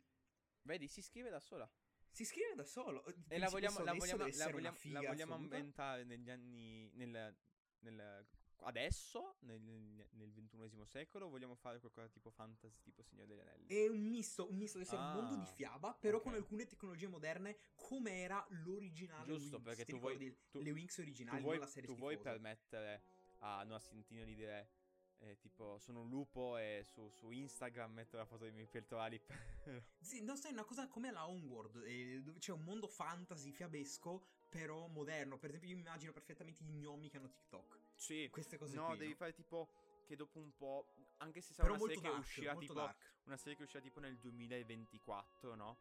Vedi, si scrive da sola. Si scrive da solo. E la vogliamo, la vogliamo, la vogliamo, la vogliamo ambientare negli anni. Nel, nel- adesso, nel, nel ventunesimo secolo, vogliamo fare qualcosa tipo fantasy, tipo Signore degli Anelli? È un misto, un misto di essere un mondo di Ah, fiaba, però ok. con alcune tecnologie moderne, come era l'originale Giusto, Wings. perché tu vuoi- ricordi tu- le Wings Tu originali, vuoi, non la serie tu vuoi schifosa. permettere a Noah Centino di dire. eh, tipo, sono un lupo e su, su Instagram metto la foto dei miei pettorali. (laughs) Sì, non sai, una cosa come la Homeworld, eh, dove c'è un mondo fantasy fiabesco, però moderno. Per esempio, io mi immagino perfettamente gli gnomi che hanno TikTok. Sì, Queste cose no, qui, devi no? fare tipo. Che dopo un po'. Anche se sarà Però una serie che dark, uscirà molto tipo. dark. una serie che uscirà tipo nel 2024, no?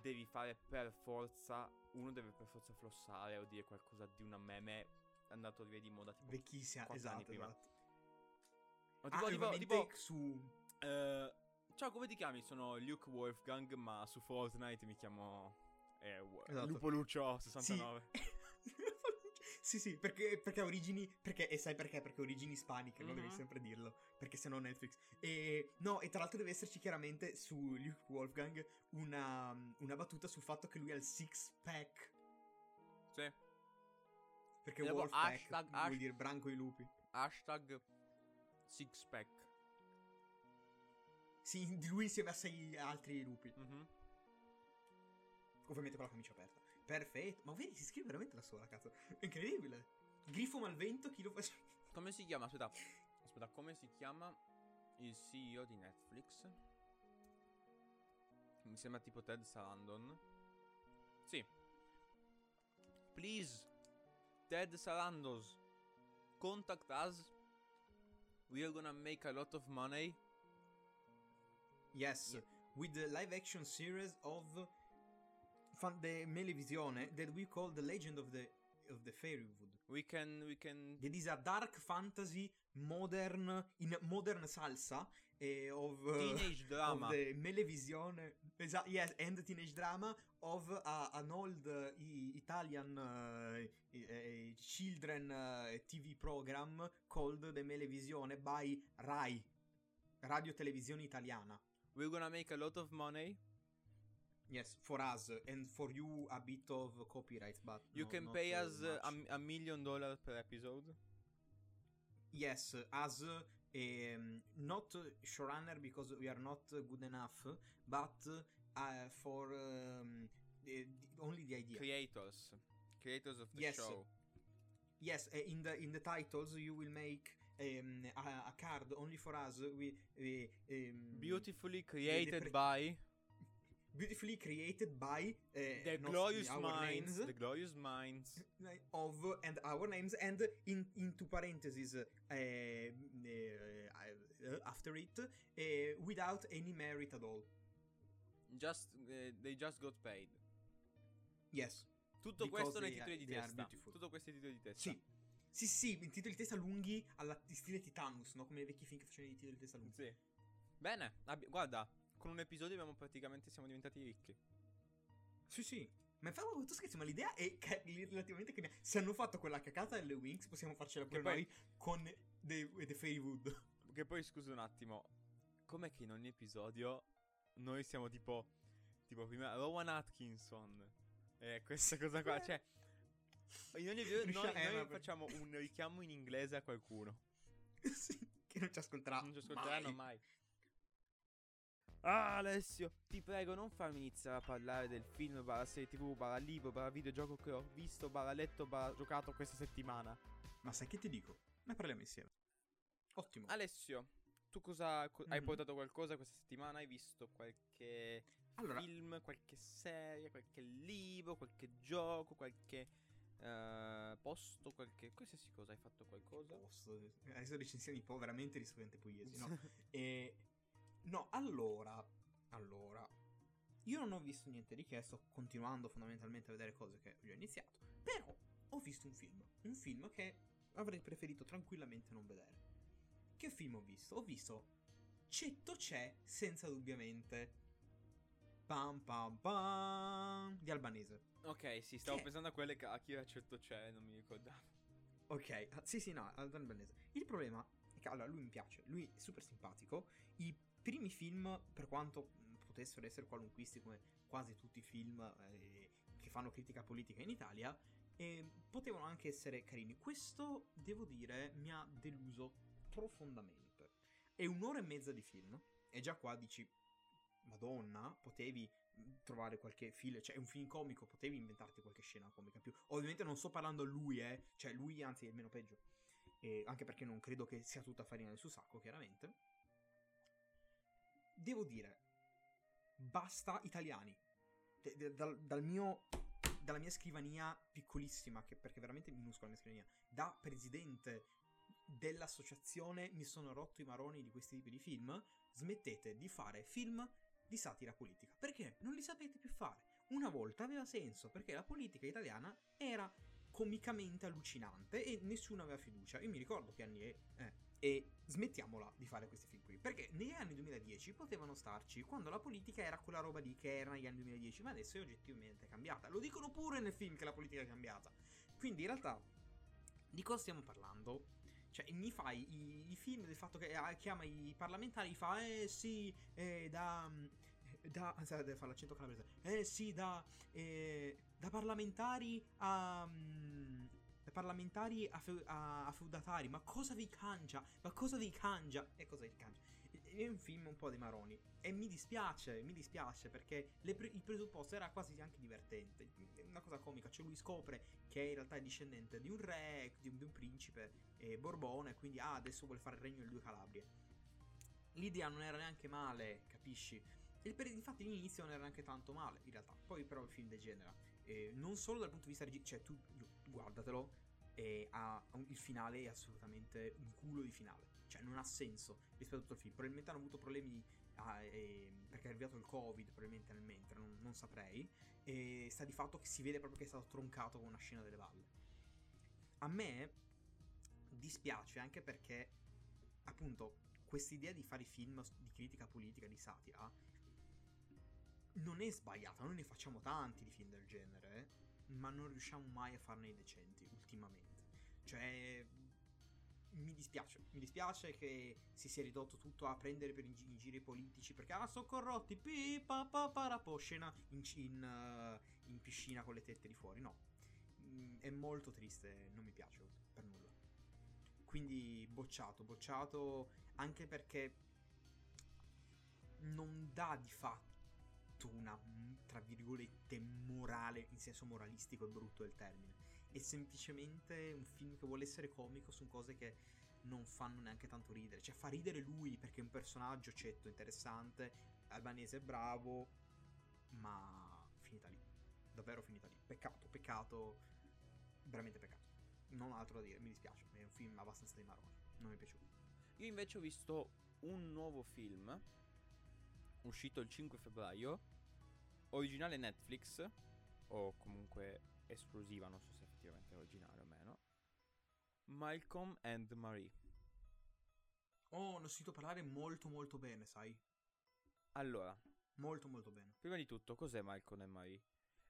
Devi fare per forza. Uno deve per forza flossare o dire qualcosa di una meme andato via di moda tipo. Vecchissima, esatto, prima. esatto. O Ah, tipo, tipo, tipo, su... eh, ciao, come ti chiami? Sono Luke Wolfgang, ma su Fortnite mi chiamo. Eh, Esatto. Lupo Lucio 69. Sì. (laughs) sì, sì, perché, perché origini. Perché, e sai perché? Perché origini ispaniche, non devi Mhm. sempre dirlo. Perché sennò Netflix. E no, e tra l'altro deve esserci chiaramente su Luke Wolfgang una, una battuta sul fatto che lui ha il six pack. Sì. Perché E Wolfpack hashtag- vuol hash- dire branco i lupi. Hashtag Six Pack. Sì, di lui insieme a sei altri lupi. Mhm. Ovviamente con la camicia aperta. Perfetto. Ma vedi, si scrive veramente da sola, cazzo. È incredibile. Grifo Malvento, chi lo fa? (laughs) Come si chiama? Aspetta. Aspetta, come si chiama il CEO di Netflix? Mi sembra tipo Ted Sarandon. Sì. Please, Ted Sarandos, contact us. We are gonna make a lot of money. Yes, Yeah. with the live action series of fan- the Melevisione that we call The Legend of the of the Fairywood. We can, we can. That is a dark fantasy modern in modern salsa eh, of uh, Teenage drama. of the Melevisione. Esa- yes, and teenage drama of uh, an old uh, Italian uh, children uh, TV program called The Melevisione by Rai, Radio Televisione Italiana. We're gonna make a lot of money. Yes, for us and for you a bit of copyright, but You no- can pay us uh, a, a million dollars per episode. yes as um, not showrunner because we are not good enough, but uh, for um, the, the- only the idea. Creators. Creators of the Yes. show. yes, uh, in the in the titles you will make um, a, a card only for us. We, we um, Beautifully created pre- by beautifully created by uh, the glorious minds. names. The glorious minds. (laughs) of and our names and in into parentheses uh, uh, after it uh, without any merit at all. Just eh, they just got paid. Yes. Tutto Because questo nei titoli di testa. Tutto questo nei titoli di testa. Sì. Sì, sì, i titoli di testa lunghi alla stile Titanus, no? Come i vecchi film che facevano i titoli di testa lunghi. Sì. Bene, abbi- guarda, con un episodio abbiamo praticamente siamo diventati ricchi. Sì, sì. Ma infatti, tu scherzi, ma l'idea è che relativamente che se hanno fatto quella cacata delle Wings, possiamo farcela Che pure poi- noi con The, The Fairywood. Che poi scusa un attimo, com'è che in ogni episodio noi siamo tipo tipo prima Rowan Atkinson e questa cosa qua, Eh. (laughs) cioè in ogni episodio noi, eh, noi facciamo un richiamo in inglese a qualcuno. sì, che non ci ascolterà. Non ci ascolteranno mai. mai. Ah, Alessio, ti prego, non farmi iniziare a parlare del film, barra serie tv, barra libro, barra videogioco che ho visto, barra letto, barra giocato questa settimana. Ma sai che ti dico? Ne parliamo insieme. Ottimo. Alessio, tu cosa co- hai Mhm. portato qualcosa questa settimana? Hai visto qualche Allora- film, qualche serie, qualche libro, qualche gioco, qualche eh, posto, qualche qualsiasi cosa? Hai fatto qualcosa? Posto. Adesso recensioni po' veramente risplendente pugliesi, no? (laughs) e No, allora, allora, io non ho visto niente di che, sto continuando fondamentalmente a vedere cose che ho iniziato, però ho visto un film, un film che avrei preferito tranquillamente non vedere. Che film ho visto? Ho visto Cetto c'è senza dubbiamente. Pam pam pam di albanese. Ok, sì, stavo Che- pensando a quelle che Akira certo c'è, non mi ricordavo. Ok, ah, sì, sì, no, albanese. Il problema è che allora lui mi piace, lui è super simpatico. I primi film, per quanto mh, potessero essere qualunquisti come quasi tutti i film eh, che fanno critica politica in Italia, eh, potevano anche essere carini. Questo, devo dire, mi ha deluso profondamente. È un'ora e mezza di film, e già qua dici, Madonna, potevi mh, trovare qualche filo, cioè è un film comico, potevi inventarti qualche scena comica più. Ovviamente non sto parlando a lui, eh, cioè lui anzi è il meno peggio. Eh, anche perché non credo che sia tutta farina del suo sacco, chiaramente. Devo dire, basta italiani. Dal, dal mio, dalla mia scrivania piccolissima, che perché veramente minuscola la mia scrivania, da presidente dell'associazione mi sono rotto i maroni di questi tipi di film, smettete di fare film di satira politica. Perché non li sapete più fare. Una volta aveva senso, perché la politica italiana era comicamente allucinante e nessuno aveva fiducia. Io mi ricordo che anni eh, e smettiamola di fare questi film qui. Perché negli anni 2010 potevano starci quando la politica era quella roba di che era negli anni 2010, ma adesso è oggettivamente cambiata. Lo dicono pure nel film che la politica è cambiata. Quindi in realtà di cosa stiamo parlando? Cioè, mi fai i, i film del fatto che ah, chiama i parlamentari, fa, eh sì, eh, da. mm, Da. Deve fare l'accento calabrese. Eh sì, da. eh, da parlamentari a. da parlamentari a, feu- a, a feudatari. Ma cosa vi cangia? Ma cosa vi cangia? E cosa vi cangia? È un film un po' dei maroni. E mi dispiace, mi dispiace perché pre- il presupposto era quasi anche divertente. Una cosa comica. Cioè, lui scopre che in realtà è discendente di un re, di un, di un principe eh, Borbone. Quindi, ah, adesso vuole fare il regno delle due Calabrie. L'idea non era neanche male, capisci? Per- infatti l'inizio non era neanche tanto male, in realtà. Poi però il film degenera. Eh, non solo dal punto di vista regi- cioè tu guardatelo, e ha il finale è assolutamente un culo di finale. Cioè non ha senso rispetto a tutto il film. Probabilmente hanno avuto problemi ah, ehm, perché è arrivato il covid, probabilmente nel mentre, non, non saprei. E sta di fatto che si vede proprio che è stato troncato con una scena delle valle. A me dispiace anche perché appunto quest'idea di fare i film di critica politica, di satira, non è sbagliata, noi ne facciamo tanti di film del genere, eh, ma non riusciamo mai a farne i decenti ultimamente. Cioè, mi dispiace, mi dispiace che si sia ridotto tutto a prendere per in, gi- in giro i politici perché ah sono corrotti, pi pa pa parapo, scena in, in, eh, in piscina con le tette di fuori, no. Mm, è molto triste, non mi piace per nulla. Quindi bocciato, bocciato anche perché non dà di fatto una, mm, tra virgolette, morale, in senso moralistico e brutto del termine. È semplicemente un film che vuole essere comico su cose che non fanno neanche tanto ridere. Cioè, fa ridere lui perché è un personaggio cetto, interessante, albanese bravo, ma finita lì. Davvero finita lì. Peccato, peccato, veramente peccato. Non ho altro da dire, mi dispiace. È un film abbastanza dei maroni. Non mi è piaciuto. Io invece ho visto un nuovo film, uscito il 5 febbraio, originale Netflix, o comunque esclusiva, non so se effettivamente è originale o meno. Malcolm and Marie. Oh, ne ho sentito parlare molto molto bene, sai? Allora, Molto molto bene. prima di tutto, cos'è Malcolm and Marie?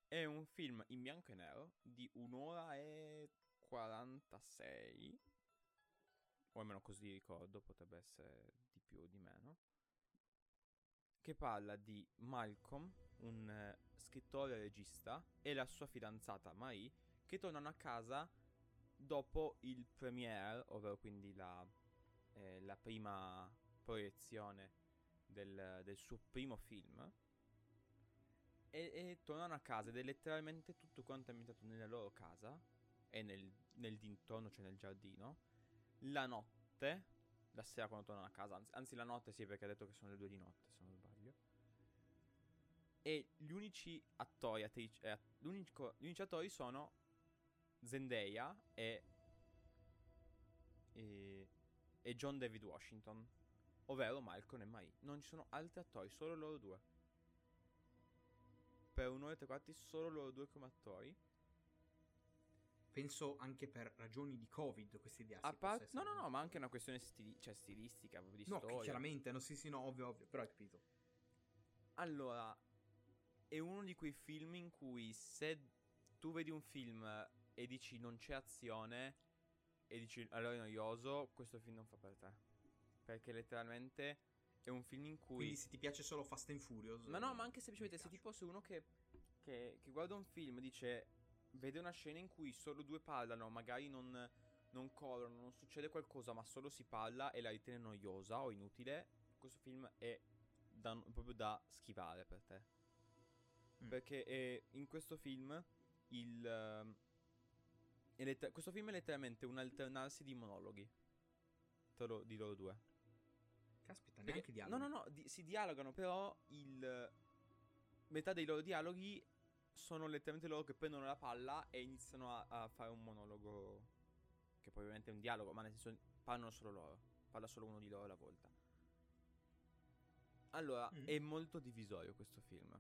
È un film in bianco e nero di un'ora e 46. O almeno così ricordo, potrebbe essere di più o di meno. Che parla di Malcolm, un eh, scrittore e regista, e la sua fidanzata Marie, che tornano a casa dopo il premiere, ovvero quindi la, eh, la prima proiezione del, del suo primo film. E, e tornano a casa ed è letteralmente tutto quanto ambientato nella loro casa e nel, nel dintorno, cioè nel giardino. La notte, la sera quando tornano a casa, anzi, anzi la notte sì perché ha detto che sono le due di notte sbaglio. E gli unici attori, attrici, eh, l'unico- gli unici attori sono Zendaya e, e, e John David Washington. ovvero Malcolm e Mai. Non ci sono altri attori, solo loro due. Per un'ora e tre quarti, solo loro due come attori. Penso anche per ragioni di Covid questa idea. A sì, par- possa no, no, no, ma anche una questione stili- cioè, stilistica, proprio di No, storia. chiaramente, no, sì, sì, no, ovvio, ovvio, però hai capito. Allora, è uno di quei film in cui se tu vedi un film e dici non c'è azione e dici allora è noioso, questo film non fa per te. Perché letteralmente è un film in cui... Quindi se ti piace solo Fast and Furious... Ma no, eh, ma anche semplicemente se tipo sei uno che, che, che guarda un film e dice vede una scena in cui solo due parlano, magari non, non corrono, non succede qualcosa, ma solo si parla e la ritiene noiosa o inutile, questo film è da- proprio da schivare per te. Mm. Perché eh, in questo film il... ehm, è letter- questo film è letteralmente un alternarsi di monologhi tra lo- di loro due. Caspita, Perché- neanche dialogo. No, no, no, di- si dialogano, però il metà dei loro dialoghi sono letteralmente loro che prendono la palla e iniziano a, a fare un monologo che poi ovviamente è un dialogo, ma nel senso parlano solo loro, parla solo uno di loro alla volta. Allora, Mm. è molto divisorio questo film.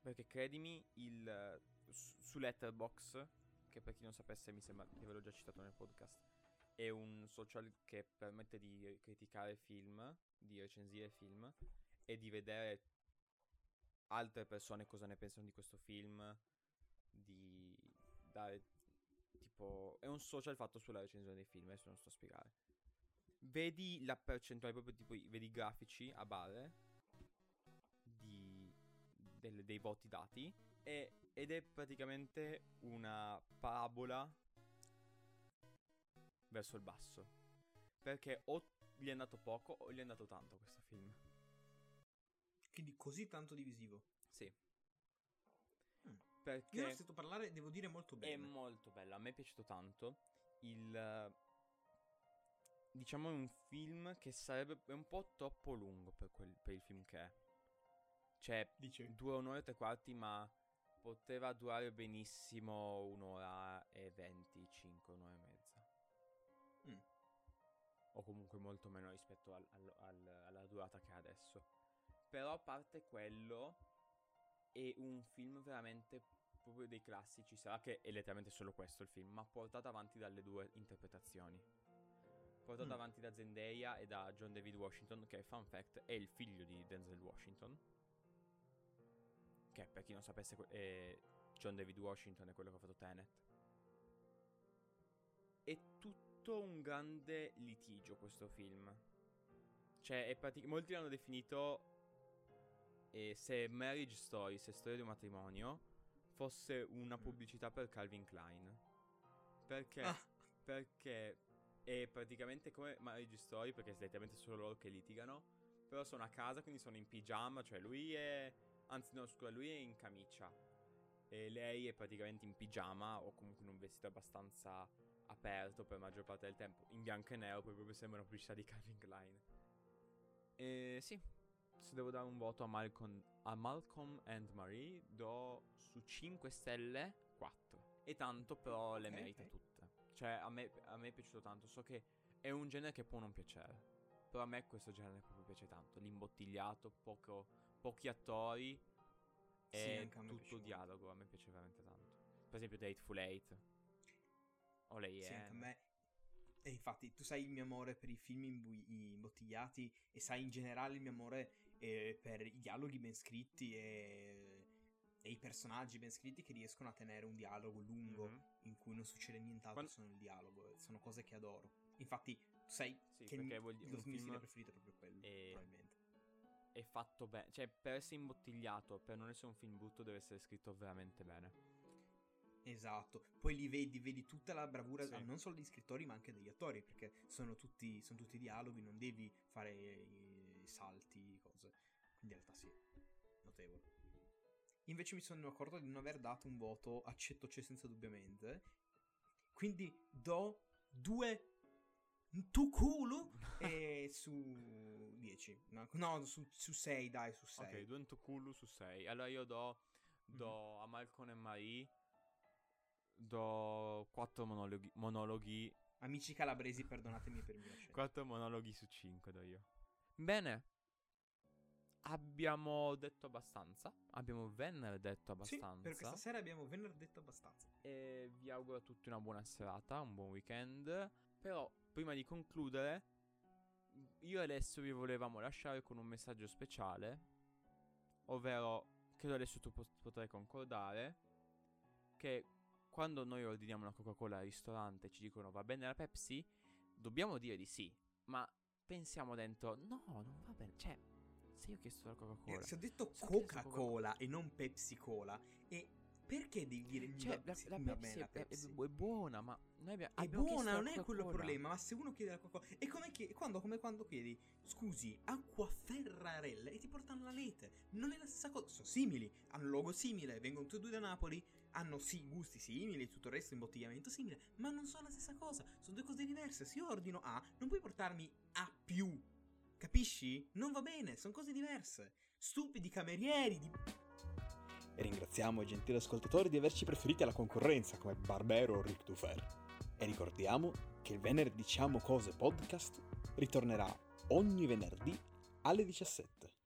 Perché credimi, il su, Letterbox, che per chi non sapesse mi sembra di averlo già citato nel podcast, è un social che permette di criticare film, di recensire film e di vedere altre persone cosa ne pensano di questo film, di dare tipo è un social fatto sulla recensione dei film, adesso non sto a spiegare. Vedi la percentuale proprio tipo vedi i grafici a barre del- dei voti dati e- ed è praticamente una parabola verso il basso. Perché o gli è andato poco o gli è andato tanto questo film. Quindi così tanto divisivo. Sì. Mm. Perché Io ho sentito parlare, devo dire, molto è bene. molto bello, a me è piaciuto tanto. Il diciamo è un film che sarebbe è un po' troppo lungo per, quel- per il film che è. Cioè, Dice. dura un'ora e tre quarti, ma poteva durare benissimo un'ora e venticinque, un'ora e mezza. Mm. O comunque molto meno rispetto al- al- al- alla durata che ha adesso. Però a parte quello, è un film veramente proprio dei classici. Sarà che è letteralmente solo questo il film, ma portato avanti dalle due interpretazioni. Portato Mm. avanti da Zendaya e da John David Washington, che fun fact è il figlio di Denzel Washington. Che per chi non sapesse, è John David Washington è quello che ha fatto Tenet. È tutto un grande litigio questo film. Cioè, è pratic- molti l'hanno definito eh, se Marriage Story, se storia di un matrimonio, fosse una Mm. pubblicità per Calvin Klein. Perché? Ah. Perché è praticamente come Marriage Story, perché è letteralmente solo loro che litigano. Però sono a casa, quindi sono in pigiama, cioè lui è... Anzi, no, scusa, lui è in camicia. E lei è praticamente in pigiama o comunque in un vestito abbastanza aperto per la maggior parte del tempo. In bianco e nero, poi proprio sembra una pubblicità di Calvin Klein. E sì, se devo dare un voto a Malcolm, a Malcolm and Marie, do su 5 stelle 4. E tanto però le Ok, merita ok. tutte. Cioè, a me, a me è piaciuto tanto. So che è un genere che può non piacere. Però a me questo genere proprio piace tanto. L'imbottigliato, poco, pochi attori Sì, e piace tutto molto. dialogo. A me piace veramente tanto. Per esempio, Dateful Eight. O lei Sì, è. anche a me. E infatti, tu sai il mio amore per i film imbottigliati e sai in generale il mio amore eh, per i dialoghi ben scritti e, e i personaggi ben scritti che riescono a tenere un dialogo lungo Mhm. in cui non succede nient'altro Quando- se non il dialogo. e Sono cose che adoro. Infatti, tu sai Sì, che il mio film preferito è proprio quello, è- probabilmente. È fatto bene. Cioè, per essere imbottigliato, per non essere un film brutto, deve essere scritto veramente bene. Esatto, poi li vedi, vedi tutta la bravura Sì. non solo degli scrittori ma anche degli attori perché sono tutti, sono tutti dialoghi, non devi fare i, i salti, cose. Quindi in realtà sì, notevole. Invece mi sono accorto di non aver dato un voto accetto c'è senza dubbiamente. Quindi do due tu culo (laughs) e su 10. No, no, su, 6 dai, su 6. Ok, 2 Kulu su 6. Allora io do, do a Malcolm e Marie. Do 4 monologhi. monologhi Amici calabresi, perdonatemi per il mio accento. 4 monologhi su 5 do io. Bene. Abbiamo detto abbastanza. Abbiamo venerdì detto Sì, abbastanza. per questa sera abbiamo venerdì detto abbastanza. E vi auguro a tutti una buona serata, un buon weekend. Però, prima di concludere, io e Alessio vi volevamo lasciare con un messaggio speciale. Ovvero, credo adesso tu pot- potrai concordare. Che quando noi ordiniamo una Coca-Cola al ristorante e ci dicono va bene la Pepsi, dobbiamo dire di sì. Ma pensiamo dentro, no, non va bene. Cioè, se io ho chiesto la Coca-Cola. Eh, se ho detto chiesto Coca-Cola e non Pepsi Cola, e perché devi dire Cioè, va- la, la Pepsi, bene Pepsi? è buona, ma noi abbiamo, È abbiamo buona, non è quello il problema, ma se uno chiede la Coca-Cola... È come, chi- quando, come quando chiedi, scusi, acqua ferrarella e ti portano la lete. Non è la stessa cosa, sono simili, hanno un logo simile, vengono tutti e due da Napoli, hanno sì gusti simili, tutto il resto imbottigliamento simile, ma non sono la stessa cosa, sono due cose diverse. Se io ordino A, non puoi portarmi A+, capisci? Non va bene, sono cose diverse. Stupidi camerieri di... E ringraziamo i gentili ascoltatori di averci preferiti alla concorrenza come Barbero o Ric Dufer. E ricordiamo che il venerdì Diciamo Cose podcast ritornerà ogni venerdì alle 17.